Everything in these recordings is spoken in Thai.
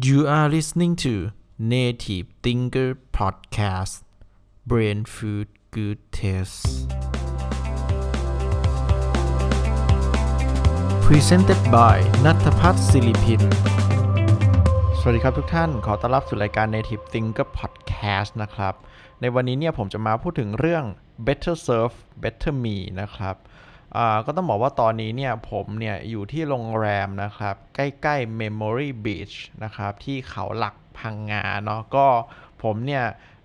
You are listening to Native Thinker Podcast Brain Food Good Taste Presented by นัทพัฒน์ศิริพิน สวัสดีครับทุกท่าน ขอต้อนรับสู่รายการ Native Thinker Podcast นะครับ ในวันนี้เนี่ยผมจะมาพูดถึงเรื่อง Better Serve Better Me นะครับ ก็ต้องบอกว่าตอนนี้เนี่ยผมเนี่ยอยู่ที่โรงแรมนะครับ ใกล้ๆ Memory Beach นะครับ ที่เขาหลักพังงาเนาะก็ผมเนี่ย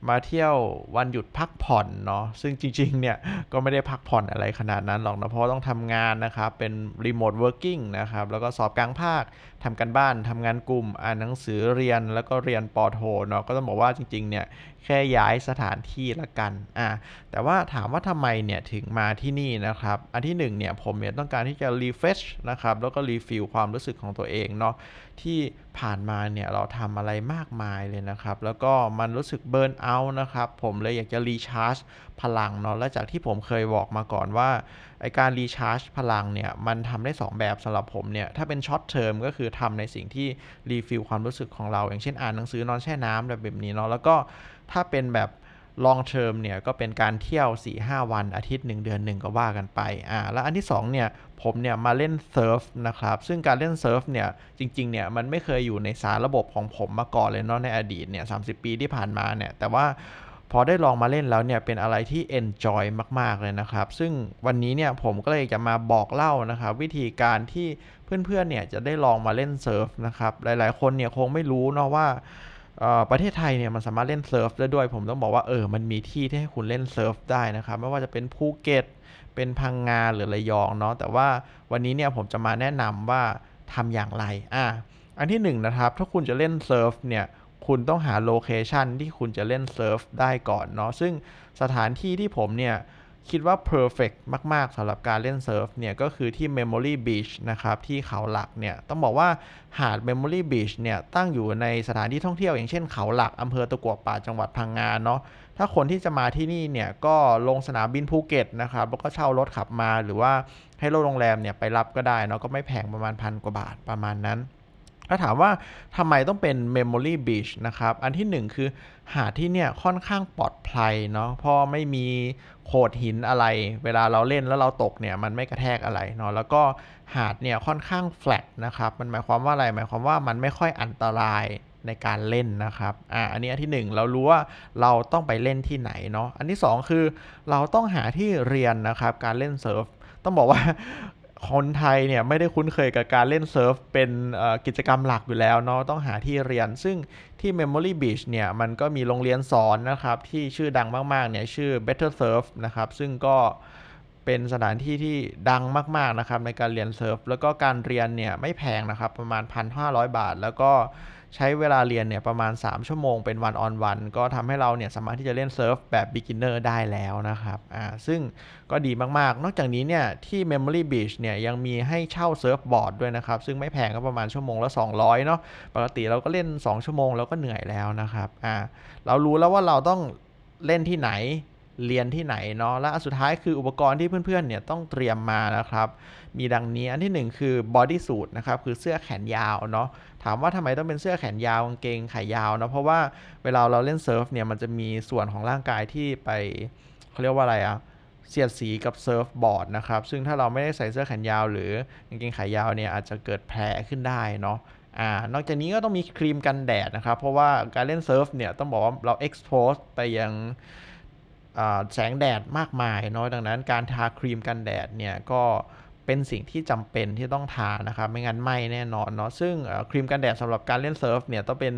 มาเที่ยววันหยุดพักผ่อนเนาะซึ่งจริงๆเนี่ยก็ไม่ได้พักผ่อนอะไรขนาดนั้นหรอกนะเพราะต้องทำงานนะครับ เป็น remote working นะครับแล้วก็สอบกลางภาคทำการบ้านทำงานกลุ่มอ่านหนังสือเรียนแล้วก็เรียนป.โทเนาะก็ต้องบอกว่าจริงๆเนี่ยแค่ย้ายสถานที่ละกันอ่าแต่ว่าถามว่าทำไมเนี่ยถึงมาที่นี่นะครับ อันที่หนึ่งเนี่ยผมเนี่ยต้องการที่จะ refreshนะครับแล้วก็ refill ความรู้สึกของตัวเองเนาะที่ผ่านมาเนี่ยเราทำอะไรมากมายเลยนะครับ แล้วก็มันรู้สึก burnout นะครับ ผมเลยอยากจะ recharge พลังเนาะและจากที่ผมเคยบอกมาก่อนว่าไอการ recharge พลังเนี่ย มันทำได้ 2 แบบสำหรับผมเนี่ย ถ้าเป็น short term ก็คือทำในสิ่งที่ refill ความรู้สึกของเรา อย่างเช่นอ่านหนังสือนอนแช่น้ำแบบนี้เนาะแล้วก็ถ้าเป็นแบบ long term เนี่ยก็เป็นการเที่ยว 4-5 วันอาทิตย์ 1 เดือน 1 ก็ว่ากันไปอ่าแล้วอันที่2เนี่ยผมเนี่ยมาเล่นเซิร์ฟนะครับซึ่งการเล่นเซิร์ฟเนี่ยจริงๆเนี่ยมันไม่เคยอยู่ในสารระบบของผมมาก่อนเลยเนาะในอดีตเนี่ย30ปีที่ผ่านมาเนี่ยแต่ว่าพอได้ลองมาเล่นแล้วเนี่ยเป็นอะไรที่ enjoy มาก ๆ เลยนะครับ ซึ่งวันนี้เนี่ยผมก็เลยจะมาบอกเล่านะครับวิธีการที่เพื่อนๆเนี่ยจะได้ลองมาเล่นเซิร์ฟนะครับหลายๆ คนเนี่ยคงไม่รู้เนาะว่า ประเทศไทยเนี่ยมันสามารถเล่นเซิร์ฟได้ด้วย ผมต้องบอกว่าเออมันมีที่ที่ให้คุณเล่นเซิร์ฟได้นะครับไม่ว่าจะเป็นภูเก็ตเป็นพังงาหรือระยองเนาะแต่ว่าวันนี้เนี่ยผมจะมาแนะนำว่าทำอย่างไรอะอันที่1นะครับถ้าคุณจะเล่นเซิร์ฟเนี่ยคุณต้องหา location ที่คุณจะเล่นเซิร์ฟได้ก่อนเนาะซึ่งสถานที่ที่ผมเนี่ย คิดว่า perfect มาก ๆสำหรับการเล่นเซิร์ฟเนี่ยก็คือที่ Memory Beach นะครับ ที่เขาหลักเนี่ย ต้องบอกว่าหาด Memory Beach เนี่ย ตั้งอยู่ในสถานที่ท่องเที่ยวอย่างเช่นเขาหลักอำเภอตะกัวป่าจังหวัดพังงาเนาะถ้าคนที่จะมาที่นี่เนี่ย ก็ลงสนามบินภูเก็ตนะครับ แล้วก็เช่ารถขับมาหรือว่าให้รถโรงแรมเนี่ยไปรับก็ได้เนาะก็ไม่แพงประมาณพันกว่าบาทประมาณนั้น ถ้าถามว่าทำไมต้องเป็น Memory Beach นะครับ อันที่1คือหาดที่เนี่ยค่อนข้างปลอดภัยเนาะเพราะไม่มีโขดหินอะไร เวลาเราเล่นแล้วเราตกเนี่ยมันไม่กระแทกอะไรเนาะแล้วก็หาดเนี่ยค่อนข้างแฟลตนะครับ มันหมายความว่าอะไร หมายความว่ามันไม่ค่อยอันตรายในการเล่นนะครับ อ่า อันนี้อันที่ 1 เรารู้ว่าเราต้องไปเล่นที่ไหนเนาะ อันที่ 2 คือเราต้องหาที่เรียนนะครับ การเล่นเซิร์ฟ ต้องบอกว่า คนไทยเนี่ยไม่ได้คุ้นเคยกับการเล่นเซิร์ฟเป็นกิจกรรมหลักอยู่แล้วเนาะต้องหาที่เรียน ซึ่งที่ Memory Beach เนี่ยมันก็มีโรงเรียนสอนนะครับ ที่ชื่อดังมากๆเนี่ยชื่อ Better Surf นะครับ ซึ่งก็เป็นสถานที่ที่ดังมากๆนะครับในการเรียนเซิร์ฟ แล้วก็การเรียนเนี่ยไม่แพงนะครับ ประมาณ 1,500 บาท แล้วก็ ใช้เวลาเรียนเนี่ยประมาณ 3 ชั่วโมงเป็น one on one ก็ทำให้เราเนี่ยสามารถที่จะเล่นเซิร์ฟแบบ beginner ได้แล้วนะครับอ่าซึ่งก็ดีมากๆ นอกจากนี้เนี่ยที่ Memory Beach เนี่ยยังมีให้เช่าเซิร์ฟบอร์ดด้วยนะครับ ซึ่งไม่แพงก็ประมาณชั่วโมงละ 200เนาะปกติเราก็เล่น 2 ชั่วโมงแล้วก็เหนื่อยแล้วนะครับอ่าเรารู้แล้วว่าเราต้องเล่นที่ไหน เรียนที่ไหนเนาะและสุดท้ายคืออุปกรณ์ที่เพื่อนๆเนี่ยต้องเตรียมมานะครับ มีดังนี้อันที่ 1 คือ bodysuit นะครับคือเสื้อแขนยาวเนาะถามว่าทำไมต้องเป็นเสื้อแขนยาวกางเกงขายาวเนาะเพราะว่าเวลาเราเล่นเซิร์ฟเนี่ยมันจะมีส่วนของร่างกายที่ไปเขาเรียกว่าอะไรอะเสียดสีกับเซิร์ฟบอร์ดนะครับ ซึ่งถ้าเราไม่ได้ใส่เสื้อแขนยาวหรือกางเกงขายาวเนี่ยอาจจะเกิดแผลขึ้นได้เนาะอ่านอกจากนี้ก็ต้องมีครีมกันแดดนะครับ เพราะว่าการเล่นเซิร์ฟเนี่ยต้องบอกว่าเรา expose ไปยัง แสงแดดมากมายเนาะดังนั้นการทาครีมกันแดดเนี่ยก็เป็นสิ่งที่จำเป็นที่ต้องทานะครับ ไม่งั้นไหม้แน่นอนเนาะซึ่งครีมกันแดดสำหรับการเล่นเซิร์ฟเนี่ยต้องเป็น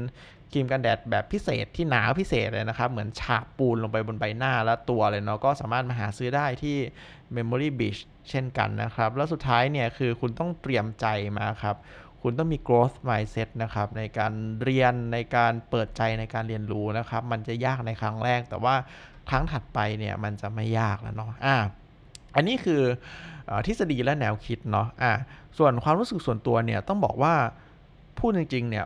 ครีมกันแดดแบบพิเศษที่หนาพิเศษเลยนะครับ เหมือนฉาบปูนลงไปบนใบหน้าและตัวเลยเนาะก็สามารถมาหาซื้อได้ที่ Memory Beach เช่นกันนะครับ แล้วสุดท้ายเนี่ยคือคุณต้องเตรียมใจมาครับคุณต้องมี growth mindset นะครับในการเรียนในการเปิดใจในการเรียนรู้นะครับ มันจะยากในครั้งแรก แต่ว่า ครั้งถัดไปเนี่ยมันจะไม่ยากแล้วเนาะอ่าอันนี้คือทฤษฎีและแนวคิดเนาะอ่าส่วนความรู้สึกส่วนตัวเนี่ยต้องบอกว่าพูดจริงๆเนี่ย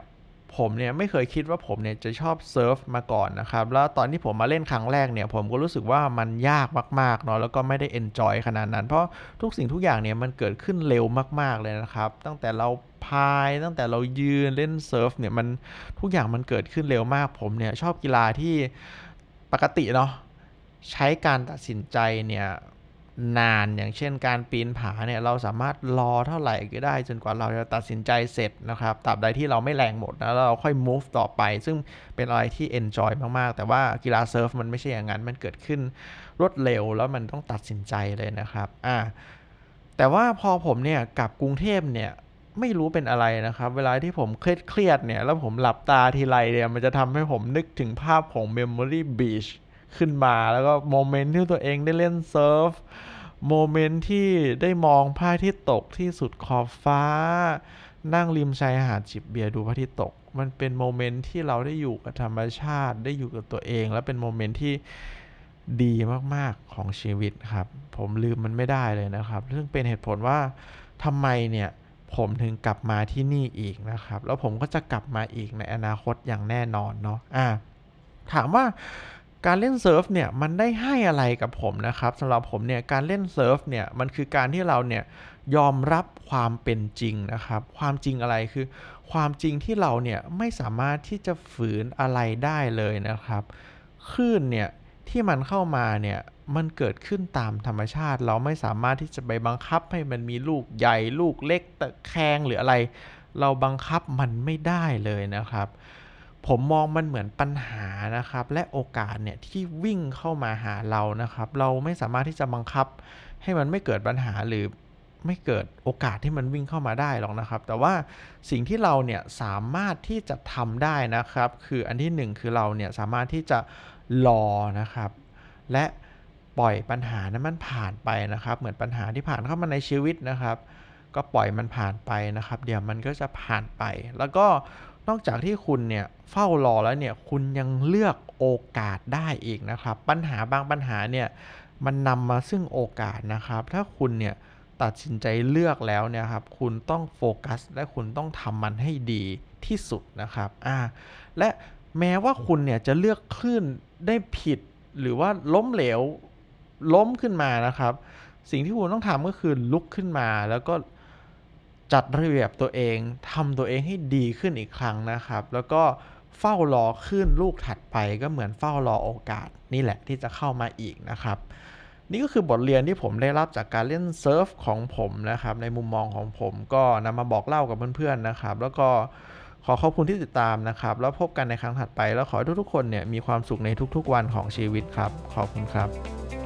ผมเนี่ยไม่เคยคิดว่าผมเนี่ยจะชอบเซิร์ฟมาก่อนนะครับ แล้วตอนที่ผมมาเล่นครั้งแรกเนี่ย ผมก็รู้สึกว่ามันยากมากๆเนาะแล้วก็ไม่ได้เอนจอยขนาดนั้น เพราะทุกสิ่งทุกอย่างเนี่ยมันเกิดขึ้นเร็วมากๆเลยนะครับ ตั้งแต่เราพายตั้งแต่เรายืนเล่นเซิร์ฟเนี่ยมันทุกอย่างมันเกิดขึ้นเร็วมากผมเนี่ยชอบกีฬาที่ปกติเนาะ ใช้การตัดสินใจเนี่ยนานอย่างเช่นการปีนผาเนี่ยเราสามารถรอเท่าไหร่ก็ได้ จนกว่าเราจะตัดสินใจเสร็จนะครับตราบใดที่เราไม่แรงหมดนะเราค่อย move ต่อไป ซึ่งเป็นอะไรที่ enjoy มากๆ แต่ว่ากีฬาเซิร์ฟมันไม่ใช่อย่างนั้นมันเกิดขึ้นรวดเร็วแล้วมันต้องตัดสินใจเลยนะครับอ่าแต่ว่าพอผมเนี่ยกลับกรุงเทพเนี่ยไม่รู้เป็นอะไรนะครับ เวลาที่ผมเครียดเครียดเนี่ยแล้วผมหลับตาทีไรเนี่ยมันจะทำให้ผมนึกถึงภาพของ Memory Beach ขึ้นมาแล้วก็โมเมนต์ที่ตัวเองได้เล่นเซิร์ฟโมเมนต์ที่ได้มองพระอาทิตย์ตกที่สุดขอบฟ้า นั่งริมชายหาดจิบเบียร์ดูพระอาทิตย์ตก มันเป็นโมเมนต์ที่เราได้อยู่กับธรรมชาติได้อยู่กับตัวเอง และเป็นโมเมนต์ที่ดีมากๆของชีวิตครับ ผมลืมมันไม่ได้เลยนะครับ ซึ่งเป็นเหตุผลว่าทำไมเนี่ยผมถึงกลับมาที่นี่อีกนะครับ แล้วผมก็จะกลับมาอีกในอนาคตอย่างแน่นอนเนาะอ่าถามว่า การเล่นเซิร์ฟเนี่ยมันได้ให้อะไรกับผมนะครับสำหรับผมเนี่ยการเล่นเซิร์ฟเนี่ยมันคือการที่เราเนี่ยยอมรับความเป็นจริงนะครับ ความจริงอะไรคือ ความจริงที่เราเนี่ยไม่สามารถที่จะฝืนอะไรได้เลยนะครับคลื่นเนี่ยที่มันเข้ามาเนี่ยมันเกิดขึ้นตามธรรมชาติ เราไม่สามารถที่จะไปบังคับให้มันมีลูกใหญ่ลูกเล็กตะแคงหรืออะไร เราบังคับมันไม่ได้เลยนะครับ ผมมองมันเหมือนปัญหานะครับ และโอกาสเนี่ยที่วิ่งเข้ามาหาเรานะครับ เราไม่สามารถที่จะบังคับให้มันไม่เกิดปัญหาหรือไม่เกิดโอกาสที่มันวิ่งเข้ามาได้หรอกนะครับ แต่ว่าสิ่งที่เราเนี่ยสามารถที่จะทำได้นะครับ คืออันที่ 1 คือเราเนี่ยสามารถที่จะรอนะครับ และปล่อยปัญหานั้นมันผ่านไปนะครับ เหมือนปัญหาที่ผ่านเข้ามาในชีวิตนะครับ ก็ปล่อยมันผ่านไปนะครับ เดี๋ยวมันก็จะผ่านไป แล้วก็ นอกจากที่คุณเนี่ยเฝ้ารอแล้วเนี่ยคุณยังเลือกโอกาสได้อีกนะครับ ปัญหาบางปัญหาเนี่ยมันนำมาซึ่งโอกาสนะครับ ถ้าคุณเนี่ยตัดสินใจเลือกแล้วเนี่ยครับคุณต้องโฟกัส และคุณต้องทำมันให้ดีที่สุดนะครับอ่าและแม้ว่าคุณเนี่ยจะเลือกคลื่นได้ผิด หรือว่าล้มเหลวล้มขึ้นมานะครับ สิ่งที่คุณต้องทำก็คือลุกขึ้นมาแล้วก็ จัดระเบียบตัวเองทำตัวเองให้ดีขึ้นอีกครั้งนะครับ แล้วก็เฝ้ารอขึ้นลูกถัดไปก็เหมือนเฝ้ารอโอกาสนี่แหละที่จะเข้ามาอีกนะครับ นี่ก็คือบทเรียนที่ผมได้รับจากการเล่นเซิร์ฟของผมนะครับ ในมุมมองของผมก็นำมาบอกเล่ากับเพื่อนๆนะครับ แล้วก็ขอขอบคุณที่ติดตามนะครับ แล้วพบกันในครั้งถัดไป แล้วขอให้ทุกๆคนเนี่ยมีความสุขในทุกๆวันของชีวิตครับ ขอบคุณครับ